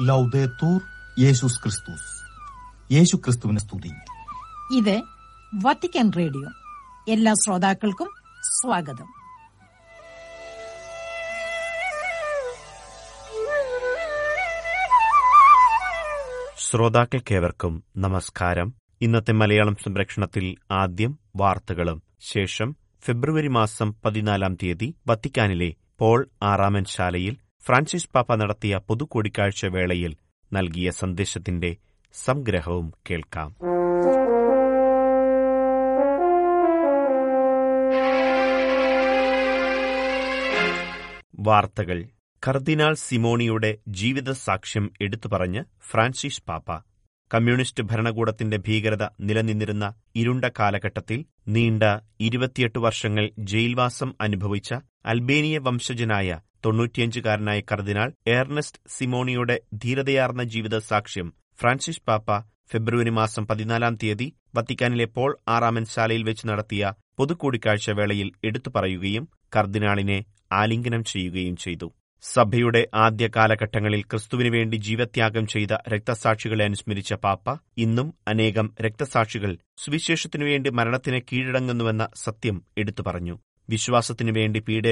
ലൗദേത്തൂർ യേശുസ് ക്രിസ്തുസ് യേശു ക്രിസ്തുവിനെ സ്തുതി. ഇത് വത്തിക്കാൻ റേഡിയോ. എല്ലാ ശ്രോതാക്കൾക്കും സ്വാഗതം. ശ്രോതാക്കൾക്കേവർക്കും നമസ്കാരം. ഇന്നത്തെ മലയാളം സംരക്ഷണത്തിൽ ആദ്യം വാർത്തകളും ശേഷം ഫെബ്രുവരി മാസം പതിനാലാം തീയതി വത്തിക്കാനിലെ പോൾ ആറാമൻ ശാലയിൽ ഫ്രാൻസിസ് പാപ്പ നടത്തിയ പൊതുകൂടിക്കാഴ്ച വേളയിൽ നൽകിയ സന്ദേശത്തിന്റെ സംഗ്രഹവും കേൾക്കാം. വാർത്തകൾ. കർദിനാൾ സിമോണിയുടെ ജീവിത സാക്ഷ്യം എടുത്തു പറഞ്ഞ് ഫ്രാൻസിസ് പാപ്പ. കമ്മ്യൂണിസ്റ്റ് ഭരണകൂടത്തിന്റെ ഭീകരത നിലനിന്നിരുന്ന ഇരുണ്ട കാലഘട്ടത്തിൽ നീണ്ട ഇരുപത്തിയെട്ട് വർഷങ്ങൾ ജയിൽവാസം അനുഭവിച്ച അൽബേനിയ വംശജനായ തൊണ്ണൂറ്റിയഞ്ചുകാരനായ കർദിനാൾ ഏർണസ്റ്റ് സിമോണിയുടെ ധീരതയാർന്ന ജീവിത സാക്ഷ്യം ഫ്രാൻസിസ് പാപ്പ ഫെബ്രുവരി മാസം പതിനാലാം തീയതി വത്തിക്കാനിലെ പോൾ ആറാമൻ ശാലയിൽ വെച്ച് നടത്തിയ പൊതുകൂടിക്കാഴ്ച വേളയിൽ എടുത്തു പറയുകയും കർദിനാളിനെ ആലിംഗനം ചെയ്യുകയും ചെയ്തു. സഭയുടെ ആദ്യ കാലഘട്ടങ്ങളിൽ ക്രിസ്തുവിനു വേണ്ടി ജീവത്യാഗം ചെയ്ത രക്തസാക്ഷികളെ അനുസ്മരിച്ച പാപ്പ ഇന്നും അനേകം രക്തസാക്ഷികൾ സുവിശേഷത്തിനുവേണ്ടി മരണത്തിന് കീഴടങ്ങുന്നുവെന്ന സത്യം എടുത്തു പറഞ്ഞു. വിശ്വാസത്തിനു വേണ്ടി പീഡ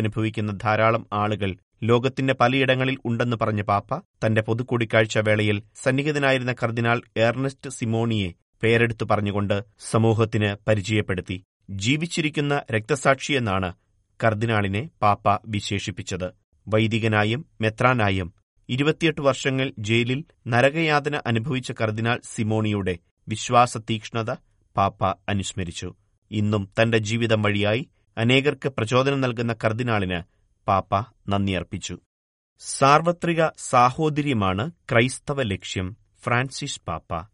ധാരാളം ആളുകൾ ലോകത്തിന്റെ പലയിടങ്ങളിൽ ഉണ്ടെന്ന് പറഞ്ഞ പാപ്പ തന്റെ പൊതുകൂടിക്കാഴ്ച വേളയിൽ സന്നിഹിതനായിരുന്ന കർദിനാൾ ഏർണസ്റ്റ് സിമോണിയെ പേരെടുത്തു പറഞ്ഞുകൊണ്ട് സമൂഹത്തിന് പരിചയപ്പെടുത്തി. ജീവിച്ചിരിക്കുന്ന രക്തസാക്ഷിയെന്നാണ് കർദിനാളിനെ പാപ്പ വിശേഷിപ്പിച്ചത്. വൈദികനായും മെത്രാനായും ഇരുപത്തിയെട്ട് വർഷങ്ങൾ ജയിലിൽ നരകയാതന അനുഭവിച്ച കർദിനാൾ സിമോണിയുടെ വിശ്വാസ തീക്ഷ്ണത പാപ്പ അനുസ്മരിച്ചു. ഇന്നും തന്റെ ജീവിതം വഴിയായി അനേകർക്ക് പ്രചോദനം നൽകുന്ന കർദിനാളിന് പാപ്പ നന്ദി അർപ്പിച്ചു. സാർവത്രിക സാഹോദര്യമാണ് ക്രൈസ്തവ ലക്ഷ്യം ഫ്രാൻസിസ് പാപ്പ.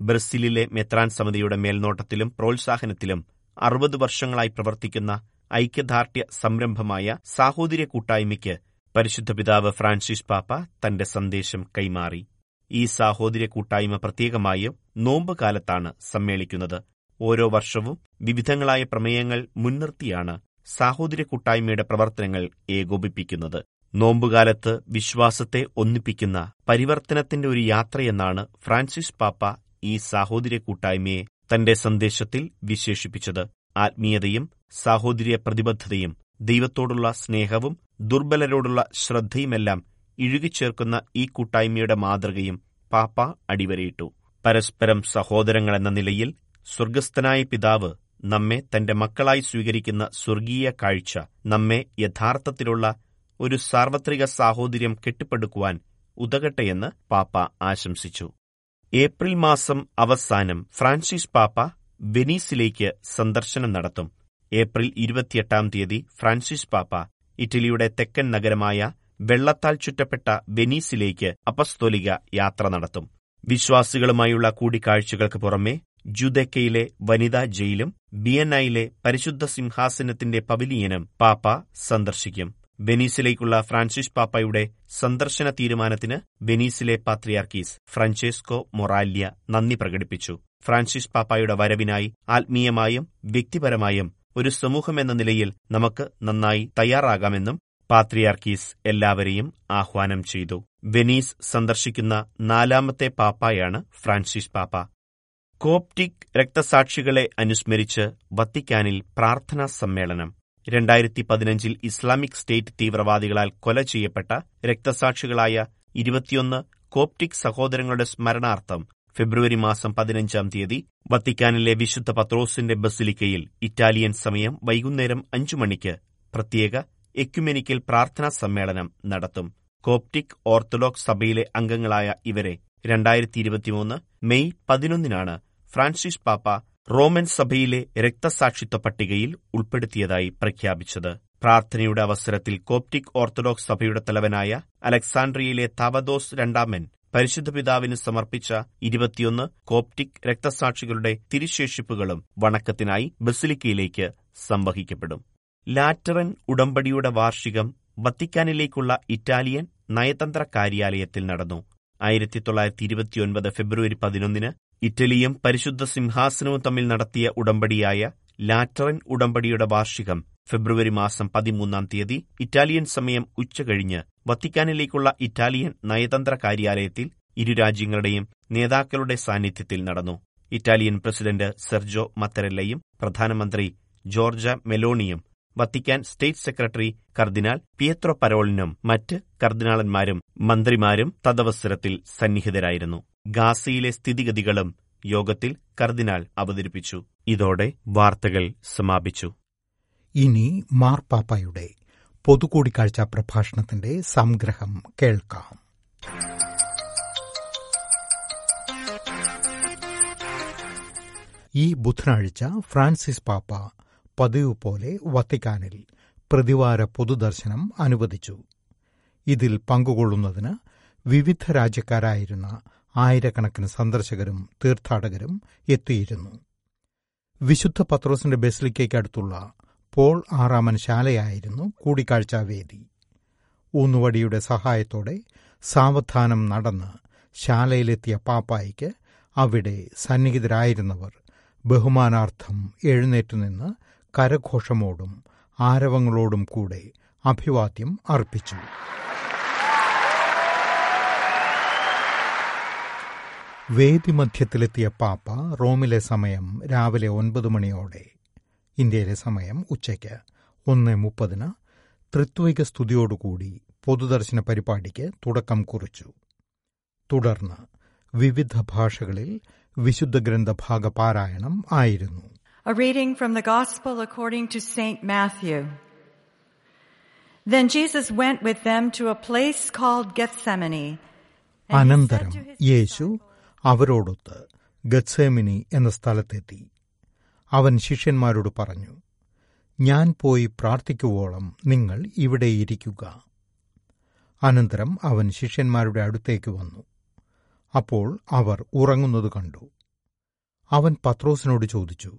ബ്രസീലിലെ മെത്രാൻ സമിതിയുടെ മേൽനോട്ടത്തിലും പ്രോത്സാഹനത്തിലും അറുപത് വർഷങ്ങളായി പ്രവർത്തിക്കുന്ന ഐക്യദാർഢ്യ സംരംഭമായ സാഹോദര്യ കൂട്ടായ്മയ്ക്ക് പരിശുദ്ധ പിതാവ് ഫ്രാൻസിസ് പാപ്പ തന്റെ സന്ദേശം കൈമാറി. ഈ സാഹോദര്യ കൂട്ടായ്മ പ്രത്യേകമായും നോമ്പ് കാലത്താണ് സമ്മേളിക്കുന്നത്. ഓരോ വർഷവും വിവിധങ്ങളായ പ്രമേയങ്ങൾ മുൻനിർത്തിയാണ് സാഹോദര്യ കൂട്ടായ്മയുടെ പ്രവർത്തനങ്ങൾ ഏകോപിപ്പിക്കുന്നത്. നോമ്പുകാലത്ത് വിശ്വാസത്തെ ഒന്നിപ്പിക്കുന്ന പരിവർത്തനത്തിന്റെ ഒരു യാത്രയെന്നാണ് ഫ്രാൻസിസ് പാപ്പ ഈ സാഹോദര്യ കൂട്ടായ്മയെ തന്റെ സന്ദേശത്തിൽ വിശേഷിപ്പിച്ചത്. ആത്മീയതയും സാഹോദര്യ പ്രതിബദ്ധതയും ദൈവത്തോടുള്ള സ്നേഹവും ദുർബലരോടുള്ള ശ്രദ്ധയുമെല്ലാം ഇഴുകിച്ചേർക്കുന്ന ഈ കൂട്ടായ്മയുടെ മാതൃകയും പാപ്പ അടിവരയിട്ടു. പരസ്പരം സഹോദരങ്ങളെന്ന നിലയിൽ സ്വർഗസ്ഥനായ പിതാവ് നമ്മെ തന്റെ മക്കളായി സ്വീകരിക്കുന്ന സ്വർഗീയ കാഴ്ച നമ്മെ യഥാർത്ഥത്തിലുള്ള ഒരു സാർവത്രിക സാഹോദര്യം കെട്ടിപ്പടുക്കുവാൻ ഉതകട്ടെയെന്ന് പാപ്പ ആശംസിച്ചു. ഏപ്രിൽ മാസം അവസാനം ഫ്രാൻസിസ് പാപ്പ വെനീസിലേക്ക് സന്ദർശനം നടത്തും. ഏപ്രിൽ ഇരുപത്തിയെട്ടാം തീയതി ഫ്രാൻസിസ് പാപ്പ ഇറ്റലിയുടെ തെക്കൻ നഗരമായ വെള്ളത്താൽ ചുറ്റപ്പെട്ട വെനീസിലേക്ക് അപസ്തോലിക യാത്ര നടത്തും. വിശ്വാസികളുമായുള്ള കൂടിക്കാഴ്ചകൾക്ക് പുറമെ ജുദക്കയിലെ വനിതാ ജയിലും ബിയന്നയിലെ പരിശുദ്ധ സിംഹാസനത്തിന്റെ പവിലിയനും പാപ്പ സന്ദർശിക്കും. വെനീസിലേക്കുള്ള ഫ്രാൻസിസ് പാപ്പയുടെ സന്ദർശന തീരുമാനത്തിന് വെനീസിലെ പാത്രിയാർക്കീസ് ഫ്രാൻചെസ്കോ മൊറാലിയ നന്ദി പ്രകടിപ്പിച്ചു. ഫ്രാൻസിസ് പാപ്പായുടെ വരവിനായി ആത്മീയമായും വ്യക്തിപരമായും ഒരു സമൂഹമെന്ന നിലയിൽ നമുക്ക് നന്നായി തയ്യാറാകാമെന്നും പാത്രിയാർക്കീസ് എല്ലാവരെയും ആഹ്വാനം ചെയ്തു. വെനീസ് സന്ദർശിക്കുന്ന നാലാമത്തെ പാപ്പായാണ് ഫ്രാൻസിസ് പാപ്പ. കോപ്റ്റിക് രക്തസാക്ഷികളെ അനുസ്മരിച്ച് വത്തിക്കാനിൽ പ്രാർത്ഥനാ സമ്മേളനം. രണ്ടായിരത്തി പതിനഞ്ചിൽ ഇസ്ലാമിക് സ്റ്റേറ്റ് തീവ്രവാദികളാൽ കൊല ചെയ്യപ്പെട്ട രക്തസാക്ഷികളായ ഇരുപത്തിയൊന്ന് കോപ്റ്റിക് സഹോദരങ്ങളുടെ സ്മരണാർത്ഥം ഫെബ്രുവരി മാസം പതിനഞ്ചാം തീയതി വത്തിക്കാനിലെ വിശുദ്ധ പത്രോസിന്റെ ബസിലിക്കയിൽ ഇറ്റാലിയൻ സമയം വൈകുന്നേരം അഞ്ചു മണിക്ക് പ്രത്യേക എക്യുമെനിക്കൽ പ്രാർത്ഥനാ സമ്മേളനം നടത്തും. കോപ്റ്റിക് ഓർത്തഡോക്സ് സഭയിലെ അംഗങ്ങളായ ഇവരെ രണ്ടായിരത്തി ഇരുപത്തിമൂന്ന് മെയ് പതിനൊന്നിനാണ് ഫ്രാൻസിസ് പാപ്പ റോമൻ സഭയിലെ രക്തസാക്ഷിത്വ പട്ടികയിൽ ഉൾപ്പെടുത്തിയതായി പ്രഖ്യാപിച്ചത്. പ്രാർത്ഥനയുടെ അവസരത്തിൽ കോപ്റ്റിക് ഓർത്തഡോക്സ് സഭയുടെ തലവനായ അലക്സാണ്ട്രിയയിലെ തവദോസ് രണ്ടാമൻ പരിശുദ്ധ പിതാവിന് സമർപ്പിച്ച ഇരുപത്തിയൊന്ന് കോപ്റ്റിക് രക്തസാക്ഷികളുടെ തിരുശേഷിപ്പുകളും വണക്കത്തിനായി ബസിലിക്കയിലേക്ക് സംവഹിക്കപ്പെടും. ലാറ്ററൻ ഉടമ്പടിയുടെ വാർഷികം വത്തിക്കാനിലേക്കുള്ള ഇറ്റാലിയൻ നയതന്ത്ര കാര്യാലയത്തിൽ നടന്നു. ആയിരത്തി തൊള്ളായിരത്തി ഇരുപത്തിയൊൻപത് ഫെബ്രുവരി പതിനൊന്നിന് ഇറ്റലിയും പരിശുദ്ധ സിംഹാസനവും തമ്മിൽ നടത്തിയ ഉടമ്പടിയായ ലാറ്ററൻ ഉടമ്പടിയുടെ വാർഷികം ഫെബ്രുവരി മാസം പതിമൂന്നാം തീയതി ഇറ്റാലിയൻ സമയം ഉച്ചകഴിഞ്ഞ് വത്തിക്കാനിലേക്കുള്ള ഇറ്റാലിയൻ നയതന്ത്ര കാര്യാലയത്തിൽ ഇരു രാജ്യങ്ങളുടെയും നേതാക്കളുടെ സാന്നിധ്യത്തിൽ നടന്നു. ഇറ്റാലിയൻ പ്രസിഡന്റ് സെർജോ മത്തരല്ലയും പ്രധാനമന്ത്രി ജോർജ മെലോണിയും വത്തിക്കാൻ സ്റ്റേറ്റ് സെക്രട്ടറി കർദിനാൾ പിയത്രോ പരോളിനും മറ്റ് കർദിനാളന്മാരും മന്ത്രിമാരും തദവസരത്തിൽ സന്നിഹിതരായിരുന്നു. ഗാസയിലെ സ്ഥിതിഗതികളും യോഗത്തിൽ കർദിനാൾ അവതരിപ്പിച്ചു. ഇതോടെ വാർത്തകൾ സമാപിച്ചു. ഇനി മാർപ്പാപ്പയുടെ പൊതുകൂടിക്കാഴ്ച പ്രഭാഷണത്തിന്റെ സംഗ്രഹം കേൾക്കാം. ഈ ബുധനാഴ്ച ഫ്രാൻസിസ് പാപ്പ പതിവ് പോലെ വത്തിക്കാനിൽ പ്രതിവാര പൊതുദർശനം അനുവദിച്ചു. ഇതിൽ പങ്കുകൊള്ളുന്നതിന് വിവിധ രാജ്യക്കാരായിരുന്ന ആയിരക്കണക്കിന് സന്ദർശകരും തീർത്ഥാടകരും എത്തിയിരുന്നു. വിശുദ്ധ പത്രോസിന്റെ ബെസ്ലിക്കയ്ക്കടുത്തുള്ള പോൾ ആറാമൻ ശാലയായിരുന്നു കൂടിക്കാഴ്ചാ വേദി. ഊന്നുവടിയുടെ സഹായത്തോടെ സാവധാനം നടന്ന് ശാലയിലെത്തിയ പാപ്പായിക്ക് അവിടെ സന്നിഹിതരായിരുന്നവർ ബഹുമാനാർത്ഥം എഴുന്നേറ്റുനിന്ന് കരഘോഷമോടും ആരവങ്ങളോടും കൂടെ അഭിവാദ്യം അർപ്പിച്ചു. വേദിമധ്യത്തിലെത്തിയ പാപ്പ റോമിലെ സമയം രാവിലെ ഒൻപത് മണിയോടെ ഇന്ത്യയിലെ സമയം ഉച്ചയ്ക്ക് ഒന്ന് മുപ്പതിന് ത്രിത്വിക സ്തുതിയോടുകൂടി പൊതുദർശന പരിപാടിക്ക് തുടക്കം കുറിച്ചു തുടർന്ന് വിവിധ ഭാഷകളിൽ വിശുദ്ധ ഗ്രന്ഥ പാരായണം ആയിരുന്നു A reading from the Gospel according to St. Matthew. Then Jesus went with them to a place called Gethsemane. അനന്തരം യേശു അവരോടൊത്ത് ഗത്സേമിനി എന്ന സ്ഥലത്തെത്തി. അവൻ ശിഷ്യന്മാരോട് പറഞ്ഞു ഞാൻ പോയി പ്രാർത്ഥിക്കുവോളം നിങ്ങൾ ഇവിടെ ഇരിക്കുക. അനന്തരം അവൻ ശിഷ്യന്മാരുടെ അടുത്തേക്ക് വന്നു. അപ്പോൾ അവർ ഉറങ്ങുന്നത് കണ്ടു. അവൻ പത്രോസിനോട് ചോദിച്ചു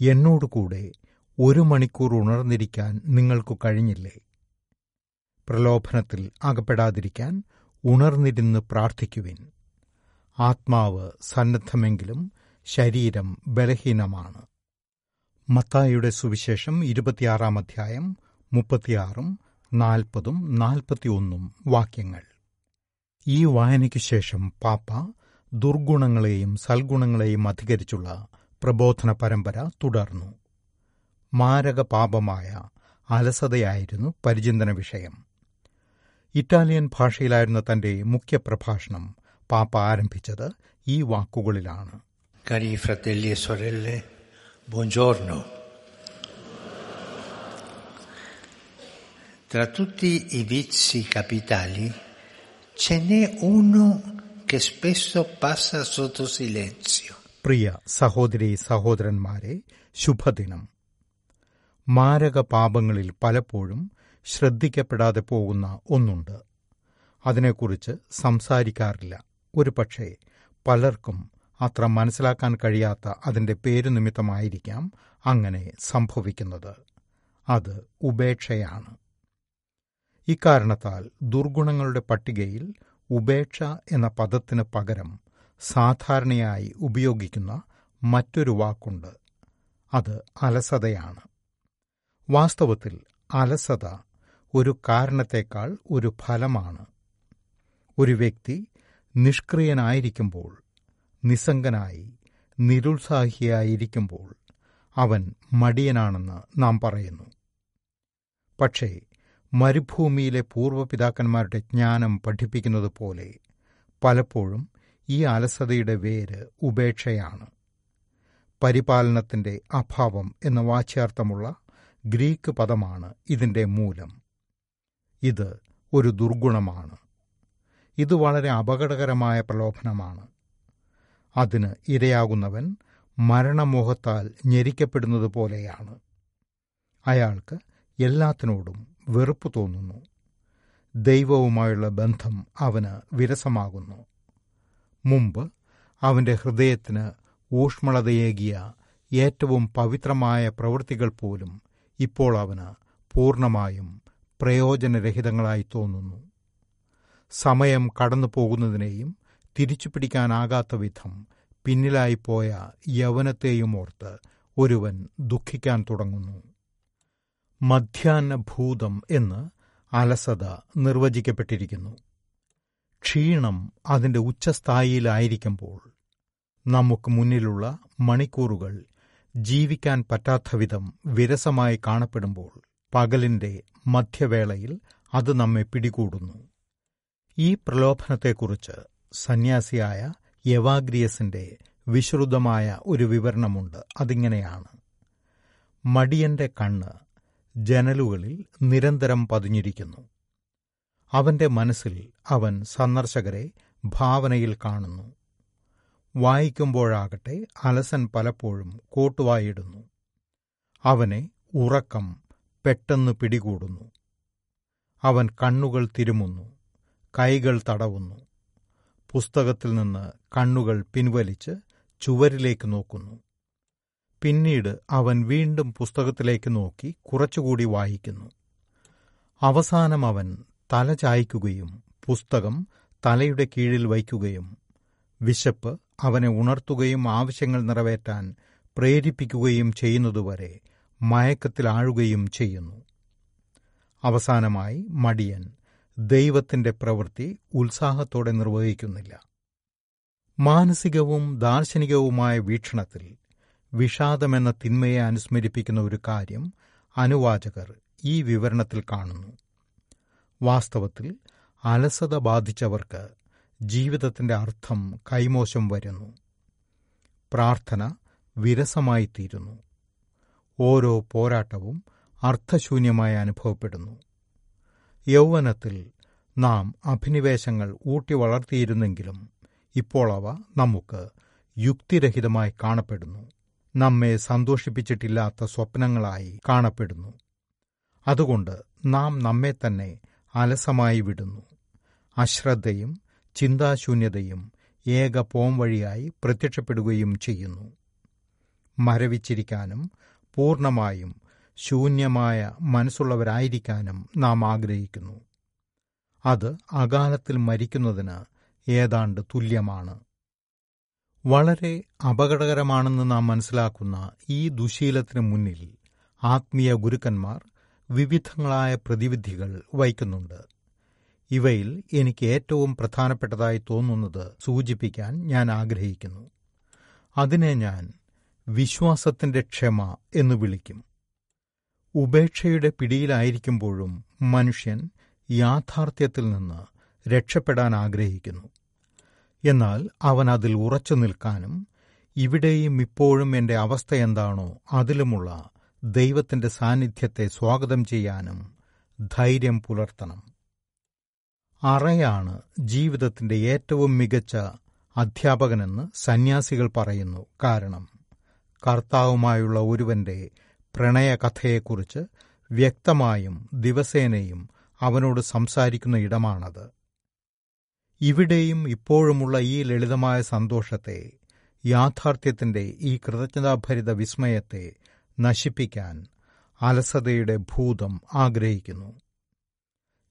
എന്നോട് കൂടെ ഒരു മണിക്കൂർ ഉണർന്നിരിക്കാൻ നിങ്ങൾക്കു കഴിഞ്ഞില്ലേ? പ്രലോഭനത്തിൽ അകപ്പെടാതിരിക്കാൻ ഉണർന്നിരുന്ന് പ്രാർത്ഥിക്കുവിൻ. ആത്മാവ് സന്നദ്ധമെങ്കിലും ശരീരം ബലഹീനമാണ്. മത്തായിയുടെ സുവിശേഷം ഇരുപത്തിയാറാം അധ്യായം മുപ്പത്തിയാറും നാൽപ്പതും നാൽപ്പത്തിയൊന്നും വാക്യങ്ങൾ. ഈ വായനയ്ക്ക് ശേഷം പാപ്പ ദുർഗുണങ്ങളെയും സൽഗുണങ്ങളെയും അധികരിച്ചുള്ള പ്രബോധന പരമ്പര തുടർന്നു. മാരക പാപമായ അലസതയായിരുന്നു പരിചിന്തന വിഷയം. ഇറ്റാലിയൻ ഭാഷയിലായിരുന്ന തന്റെ മുഖ്യ പ്രഭാഷണം പാപ്പ ആരംഭിച്ചത് ഈ വാക്കുകളിലാണ് Cari fratelli e sorelle, buongiorno. Tra tutti i vizi capitali ce n'è uno che spesso passa sotto silenzio. പ്രിയ സഹോദരി സഹോദരന്മാരെ ശുഭദിനം മാരക പാപങ്ങളിൽ പലപ്പോഴും ശ്രദ്ധിക്കപ്പെടാതെ പോകുന്ന ഒന്നുണ്ട് അതിനെക്കുറിച്ച് സംസാരിക്കാറില്ല ഒരുപക്ഷെ പലർക്കും അത്ര മനസ്സിലാക്കാൻ കഴിയാത്ത അതിന്റെ പേരുനിമിത്തമായിരിക്കാം അങ്ങനെ സംഭവിക്കുന്നത്. അത് ഉപേക്ഷയാണ്. ഇക്കാരണത്താൽ ദുർഗുണങ്ങളുടെ പട്ടികയിൽ ഉപേക്ഷ എന്ന പദത്തിന് പകരം സാധാരണയായി ഉപയോഗിക്കുന്ന മറ്റൊരു വാക്കുണ്ട്. അത് അലസതയാണ്. വാസ്തവത്തിൽ അലസത ഒരു കാരണത്തേക്കാൾ ഒരു ഫലമാണ്. ഒരു വ്യക്തി നിഷ്ക്രിയനായിരിക്കുമ്പോൾ നിസ്സംഗനായി നിരുത്സാഹിയായിരിക്കുമ്പോൾ അവൻ മടിയനാണെന്ന് നാം പറയുന്നു. പക്ഷേ മരുഭൂമിയിലെ പൂർവപിതാക്കന്മാരുടെ ജ്ഞാനം പഠിപ്പിക്കുന്നത് പോലെ പലപ്പോഴും ഈ അലസതയുടെ വേര് ഉപേക്ഷയാണ്. പരിപാലനത്തിന്റെ അഭാവം എന്ന വാച്യാർത്ഥമുള്ള ഗ്രീക്ക് പദമാണ് ഇതിന്റെ മൂലം. ഇത് ഒരു ദുർഗുണമാണ്. ഇത് വളരെ അപകടകരമായ പ്രലോഭനമാണ്. അതിന് ഇരയാകുന്നവൻ മരണമോഹത്താൽ ഞെരിക്കപ്പെടുന്നത് പോലെയാണ്. അയാൾക്ക് എല്ലാത്തിനോടും വെറുപ്പ് തോന്നുന്നു. ദൈവവുമായുള്ള ബന്ധം അവന് വിരസമാകുന്നു. മുമ്പ് അവന്റെ ഹൃദയത്തിന് ഊഷ്മളതയേകിയ ഏറ്റവും പവിത്രമായ പ്രവൃത്തികൾ പോലും ഇപ്പോൾ അവന് പൂർണമായും പ്രയോജനരഹിതങ്ങളായി തോന്നുന്നു. സമയം കടന്നു പോകുന്നതിനെയും തിരിച്ചു പിടിക്കാനാകാത്ത വിധം പിന്നിലായിപ്പോയ യൗവനത്തെയും ഓർത്ത് ഒരുവൻ ദുഃഖിക്കാൻ തുടങ്ങുന്നു. മധ്യാഹ്ന ഭൂതം എന്ന് അലസത നിർവചിക്കപ്പെട്ടിരിക്കുന്നു. ക്ഷീണം അതിന്റെ ഉച്ചസ്ഥായിയിലായിരിക്കുമ്പോൾ നമുക്ക് മുന്നിലുള്ള മണിക്കൂറുകൾ ജീവിക്കാൻ പറ്റാത്ത വിധം വിരസമായി കാണപ്പെടുമ്പോൾ പകലിന്റെ മധ്യവേളയിൽ അത് നമ്മെ പിടികൂടുന്നു. ഈ പ്രലോഭനത്തെക്കുറിച്ച് സന്യാസിയായ യവാഗ്രിയസിന്റെ വിശ്രുതമായ ഒരു വിവരണമുണ്ട്. അതിങ്ങനെയാണ്. മടിയന്റെ കണ്ണ് ജനലുകളിൽ നിരന്തരം പതിഞ്ഞിരിക്കുന്നു. അവന്റെ മനസ്സിൽ അവൻ സന്ദർശകരെ ഭാവനയിൽ കാണുന്നു. വായിക്കുമ്പോഴാകട്ടെ അലസൻ പലപ്പോഴും കോട്ടുവായിടുന്നു. അവനെ ഉറക്കം പെട്ടെന്ന് പിടികൂടുന്നു. അവൻ കണ്ണുകൾ തിരുമുന്നു. കൈകൾ തടവുന്നു. പുസ്തകത്തിൽ നിന്ന് കണ്ണുകൾ പിൻവലിച്ച് ചുവരിലേക്ക് നോക്കുന്നു. പിന്നീട് അവൻ വീണ്ടും പുസ്തകത്തിലേക്ക് നോക്കി കുറച്ചുകൂടി വായിക്കുന്നു. അവസാനം അവൻ തല ചായ്ക്കുകയും പുസ്തകം തലയുടെ കീഴിൽ വയ്ക്കുകയും വിശപ്പ് അവനെ ഉണർത്തുകയും ആവശ്യങ്ങൾ നിറവേറ്റാൻ പ്രേരിപ്പിക്കുകയും ചെയ്യുന്നതുവരെ മയക്കത്തിലാഴുകയും ചെയ്യുന്നു. അവസാനമായി മടിയൻ ദൈവത്തിന്റെ പ്രവൃത്തി ഉത്സാഹത്തോടെ നിർവഹിക്കുന്നില്ല. മാനസികവും ദാർശനികവുമായ വീക്ഷണത്തിൽ വിഷാദമെന്ന തിന്മയെ അനുസ്മരിപ്പിക്കുന്ന ഒരു കാര്യം അനുവാചകർ ഈ വിവരണത്തിൽ കാണുന്നു. വാസ്തവത്തിൽ അലസത ബാധിച്ചവർക്ക് ജീവിതത്തിന്റെ അർത്ഥം കൈമോശം വരുന്നു. പ്രാർത്ഥന വിരസമായിത്തീരുന്നു. ഓരോ പോരാട്ടവും അർത്ഥശൂന്യമായി അനുഭവപ്പെടുന്നു. യൗവനത്തിൽ നാം അഭിനിവേശങ്ങൾ ഊട്ടി വളർത്തിയിരുന്നെങ്കിലും ഇപ്പോൾ അവ നമുക്ക് യുക്തിരഹിതമായി കാണപ്പെടുന്നു. നമ്മെ സന്തോഷിപ്പിച്ചിട്ടില്ലാത്ത സ്വപ്നങ്ങളായി കാണപ്പെടുന്നു. അതുകൊണ്ട് നാം നമ്മെ തന്നെ അലസമായി വിടുന്നു. അശ്രദ്ധയും ചിന്താശൂന്യതയും ഏക പോംവഴിയായി പ്രത്യക്ഷപ്പെടുകയും ചെയ്യുന്നു. മരവിച്ചിരിക്കാനും പൂർണമായും ശൂന്യമായ മനസ്സുള്ളവരായിരിക്കാനും നാം ആഗ്രഹിക്കുന്നു. അത് അകാലത്തിൽ മരിക്കുന്നതിന് ഏതാണ്ട് തുല്യമാണ്. വളരെ അപകടകരമാണെന്ന് നാം മനസ്സിലാക്കുന്ന ഈ ദുശീലത്തിന് മുന്നിൽ ആത്മീയ ഗുരുക്കന്മാർ വിവിധങ്ങളായ പ്രതിവിധികൾ വയ്ക്കുന്നുണ്ട് ഇവയിൽ എനിക്ക് ഏറ്റവും പ്രധാനപ്പെട്ടതായി തോന്നുന്നത് സൂചിപ്പിക്കാൻ ഞാൻ ആഗ്രഹിക്കുന്നു. അതിനെ ഞാൻ വിശ്വാസത്തിന്റെ ക്ഷമ എന്ന് വിളിക്കും. ഉപേക്ഷയുടെ പിടിയിലായിരിക്കുമ്പോഴും മനുഷ്യൻ യാഥാർത്ഥ്യത്തിൽ നിന്ന് രക്ഷപ്പെടാൻ ആഗ്രഹിക്കുന്നു. എന്നാൽ അവൻ അതിൽ ഉറച്ചു നിൽക്കാനും ഇവിടെയും ഇപ്പോഴും എന്റെ അവസ്ഥ എന്താണോ അതിലുമുള്ള ദൈവത്തിന്റെ സാന്നിധ്യത്തെ സ്വാഗതം ചെയ്യാനും ധൈര്യം പുലർത്തണം. അറയാണ് ജീവിതത്തിന്റെ ഏറ്റവും മികച്ച അധ്യാപകനെന്ന് സന്യാസികൾ പറയുന്നു. കാരണം കർത്താവുമായുള്ള ഒരുവന്റെ പ്രണയകഥയെക്കുറിച്ച് വ്യക്തമായും ദിവസേനയും അവനോട് സംസാരിക്കുന്ന ഇടമാണത്. ഇവിടെയും ഇപ്പോഴുമുള്ള ഈ ലളിതമായ സന്തോഷത്തെ യാഥാർത്ഥ്യത്തിന്റെ ഈ കൃതജ്ഞതാഭരിത വിസ്മയത്തെ നശിപ്പിക്കാൻ അലസതയുടെ ഭൂതം ആഗ്രഹിക്കുന്നു.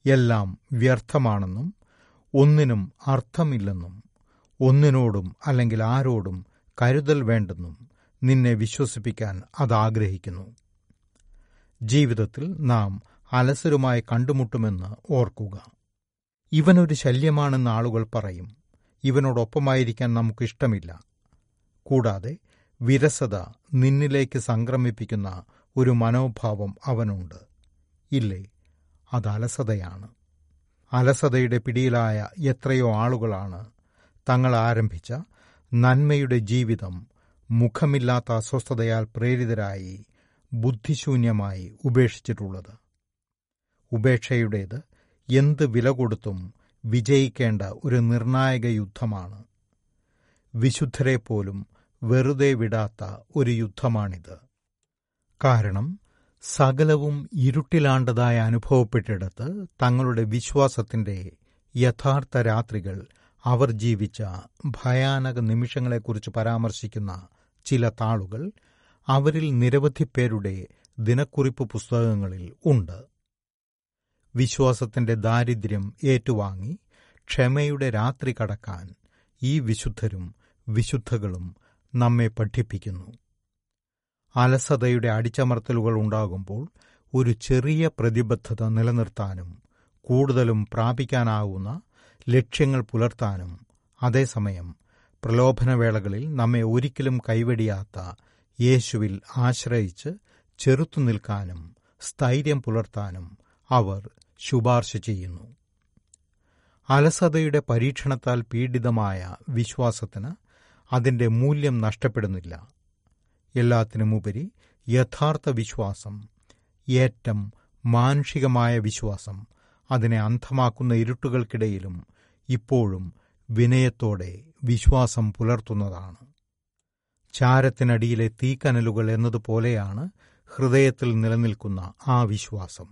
എല്ലാം വ്യർത്ഥമാണെന്നും ഒന്നിനും അർത്ഥമില്ലെന്നും ഒന്നിനോടും അല്ലെങ്കിൽ ആരോടും കരുതൽ വേണ്ടെന്നും നിന്നെ വിശ്വസിപ്പിക്കാൻ അതാഗ്രഹിക്കുന്നു. ജീവിതത്തിൽ നാം അലസരുമായി കണ്ടുമുട്ടുമെന്ന് ഓർക്കുക. ഇവനൊരു ശല്യമാണെന്ന് ആളുകൾ പറയും. ഇവനോടൊപ്പമായിരിക്കാൻ നമുക്കിഷ്ടമില്ല. കൂടാതെ വിരസത നിന്നിലേക്ക് സംക്രമിപ്പിക്കുന്ന ഒരു മനോഭാവം അവനുണ്ട്. ഇല്ലേ അത് അലസതയാണ് അലസതയുടെ പിടിയിലായ എത്രയോ ആളുകളാണ് തങ്ങൾ ആരംഭിച്ച നന്മയുടെ ജീവിതം മുഖമില്ലാത്ത അസ്വസ്ഥതയാൽ പ്രേരിതരായി ബുദ്ധിശൂന്യമായി ഉപേക്ഷിച്ചിട്ടുള്ളത്. ഉപേക്ഷയുടേത് എന്ത് വില കൊടുത്തും വിജയിക്കേണ്ട ഒരു നിർണായക യുദ്ധമാണ്. വിശുദ്ധരെ പോലും വെറുതെ വിടാത്ത ഒരു യുദ്ധമാണിത്. കാരണം സകലവും ഇരുട്ടിലാണ്ടതായി അനുഭവപ്പെട്ടിടത്ത് തങ്ങളുടെ വിശ്വാസത്തിന്റെ യഥാർത്ഥ രാത്രികൾ അവർ ജീവിച്ച ഭയാനക നിമിഷങ്ങളെക്കുറിച്ച് പരാമർശിക്കുന്ന ചില താളുകൾ അവരിൽ നിരവധി പേരുടെ ദിനക്കുറിപ്പ് പുസ്തകങ്ങളിൽ ഉണ്ട്. വിശ്വാസത്തിന്റെ ദാരിദ്ര്യം ഏറ്റുവാങ്ങി ക്ഷമയുടെ രാത്രി കടക്കാൻ ഈ വിശുദ്ധരും വിശുദ്ധകളും നമ്മെ പഠിപ്പിക്കുന്നു. അലസതയുടെ അടിച്ചമർത്തലുകൾ ഉണ്ടാകുമ്പോൾ ഒരു ചെറിയ പ്രതിബദ്ധത നിലനിർത്താനും കൂടുതലും പ്രാപിക്കാനാവുന്ന ലക്ഷ്യങ്ങൾ പുലർത്താനും അതേസമയം പ്രലോഭനവേളകളിൽ നമ്മെ ഒരിക്കലും കൈവെടിയാത്ത യേശുവിൽ ആശ്രയിച്ച് ചെറുത്തുനിൽക്കാനും സ്ഥൈര്യം പുലർത്താനും അവർ ശുപാർശ ചെയ്യുന്നു. അലസതയുടെ പരീക്ഷണത്താൽ പീഡിതമായ വിശ്വാസത്തിന് അതിന്റെ മൂല്യം നഷ്ടപ്പെടുന്നില്ല. എല്ലാത്തിനുമുപരി യഥാർത്ഥ വിശ്വാസം ഏറ്റം മാനുഷികമായ വിശ്വാസം അതിനെ അന്ധമാക്കുന്ന ഇരുട്ടുകൾക്കിടയിലും ഇപ്പോഴും വിനയത്തോടെ വിശ്വാസം പുലർത്തുന്നതാണ്. ചാരത്തിനടിയിലെ തീക്കനലുകൾ എന്നതുപോലെയാണ് ഹൃദയത്തിൽ നിലനിൽക്കുന്ന ആ വിശ്വാസം.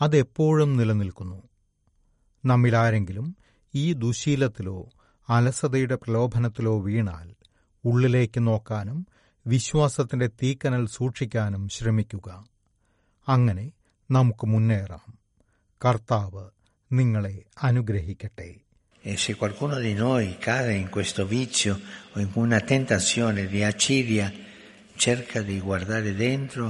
അതെപ്പോഴും നിലനിൽക്കുന്നു. നമ്മിലാരെങ്കിലും ഈ ദുശീലത്തിലോ അലസതയുടെ പ്രലോഭനത്തിലോ വീണാൽ ഉള്ളിലേക്ക് നോക്കാനും വിശ്വാസത്തിന്റെ തീക്കനൽ സൂക്ഷിക്കാനും ശ്രമിക്കുക. അങ്ങനെ നമുക്ക് മുന്നേറാം. കർത്താവ് നിങ്ങളെ അനുഗ്രഹിക്കട്ടെ. E se qualcuno di noi cade in questo vizio o in una tentazione di acidia, cerca di guardare dentro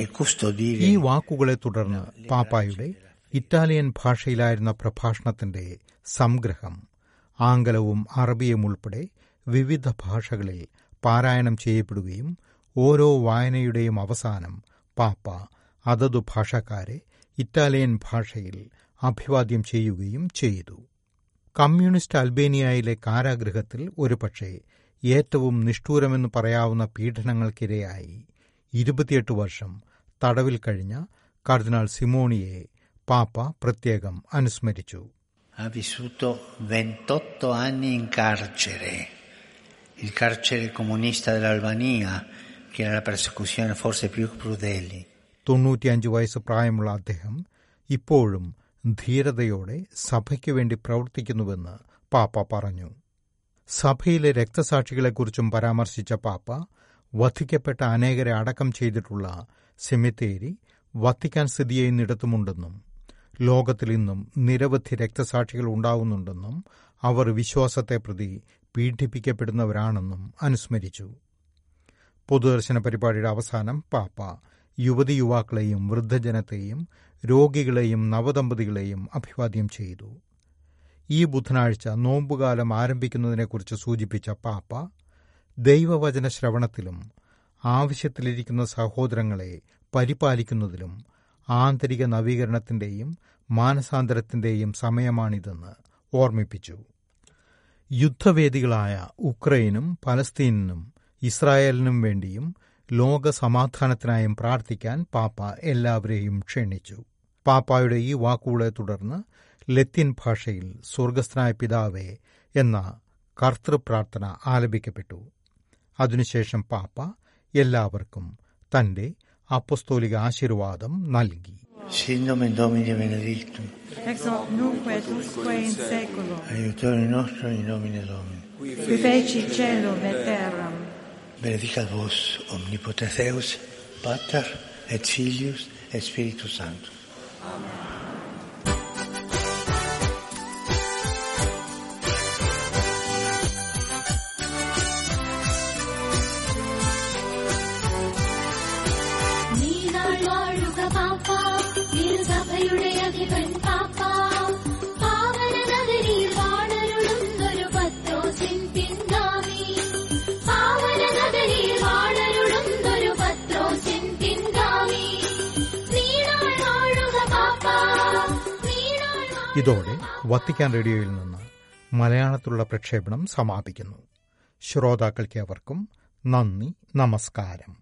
e custodire ഈ വാക്കുകളെ തുടർന്ന് പാപ്പായുടെ ഇറ്റാലിയൻ ഭാഷയിലായിരുന്ന പ്രഭാഷണത്തിന്റെ സംഗ്രഹം ആംഗലവും അറബിയും ഉൾപ്പെടെ വിവിധ ഭാഷകളിൽ പാരായണം ചെയ്യപ്പെടുകയും ഓരോ വായനയുടെയും അവസാനം പാപ്പ അതതു ഭാഷക്കാരെ ഇറ്റാലിയൻ ഭാഷയിൽ അഭിവാദ്യം ചെയ്യുകയും ചെയ്തു. കമ്മ്യൂണിസ്റ്റ് അൽബേനിയയിലെ കാരാഗൃഹത്തിൽ ഒരുപക്ഷെ ഏറ്റവും നിഷ്ഠൂരമെന്ന് പറയാവുന്ന പീഡനങ്ങൾക്കിരയായി ഇരുപത്തിയെട്ട് വർഷം തടവിൽ കഴിഞ്ഞ കർദിനാൾ സിമോണിയെ പാപ്പ പ്രത്യേകം അനുസ്മരിച്ചു ha vissuto 28 anni in carcere, il carcere comunista dell'Albania, che era la persecuzione forse più crudele. തൊണ്ണൂറ്റിയഞ്ച് വയസ്സ് പ്രായമുള്ള അദ്ദേഹം ഇപ്പോഴും ധീരതയോടെ സഭയ്ക്ക് വേണ്ടി പ്രവർത്തിക്കുന്നുവെന്ന് പാപ്പ പറഞ്ഞു. സഭയിലെ രക്തസാക്ഷികളെക്കുറിച്ചും പരാമർശിച്ച പാപ്പ വധിക്കപ്പെട്ട അനേകരെ അടക്കം ചെയ്തിട്ടുള്ള സെമിത്തേരി വത്തിക്കാൻ സ്ഥിതി ചെയ്യുന്നിടത്തുമുണ്ടെന്നും ലോകത്തിൽ ഇന്നും നിരവധി രക്തസാക്ഷികൾ ഉണ്ടാവുന്നുണ്ടെന്നും അവർ വിശ്വാസത്തെ പ്രതി പീഡിപ്പിക്കപ്പെടുന്നവരാണെന്നും അനുസ്മരിച്ചു. പൊതുദർശന പരിപാടിയുടെ അവസാനം പാപ്പ യുവതി യുവാക്കളെയും വൃദ്ധജനത്തെയും രോഗികളെയും നവദമ്പതികളെയും അഭിവാദ്യം ചെയ്തു. ഈ ബുധനാഴ്ച നോമ്പുകാലം ആരംഭിക്കുന്നതിനെക്കുറിച്ച് സൂചിപ്പിച്ച പാപ്പ ദൈവവചന ശ്രവണത്തിലും ആവശ്യത്തിലിരിക്കുന്ന സഹോദരങ്ങളെ പരിപാലിക്കുന്നതിലും ആന്തരിക നവീകരണത്തിന്റെയും മാനസാന്തരത്തിന്റെയും സമയമാണിതെന്ന് ഓർമ്മിപ്പിച്ചു. യുദ്ധവേദികളായ ഉക്രൈനും പലസ്തീനിനും ഇസ്രായേലിനും വേണ്ടിയും ലോക സമാധാനത്തിനായും പ്രാർത്ഥിക്കാൻ പാപ്പ എല്ലാവരെയും ക്ഷണിച്ചു പാപ്പായുടെ ഈ വാക്കുകളെ തുടർന്ന് ലത്തീൻ ഭാഷയിൽ സ്വർഗസ്ഥനായ പിതാവേ എന്ന കർത്തൃപ്രാർത്ഥന ആലപിക്കപ്പെട്ടു അതിനുശേഷം പാപ്പ എല്ലാവർക്കും തന്റെ അപ്പസ്തോലിക ആശീർവാദം നൽകി Sin nomen Domini benedictum, Ex hoc nunc et usque in seculum. aiutore nostro in nomine Domini. Qui feci cielo e terram. benedica vos, omnipotenteus, Pater et Filius et Spiritus Sanctus. Amen. ഇതോടെ Vatican റേഡിയോയിൽ നിന്ന് മലയാളത്തിലുള്ള പ്രക്ഷേപണം സമാപിക്കുന്നു. ശ്രോതാക്കൾക്ക് അവർക്കും നന്ദി നമസ്കാരം.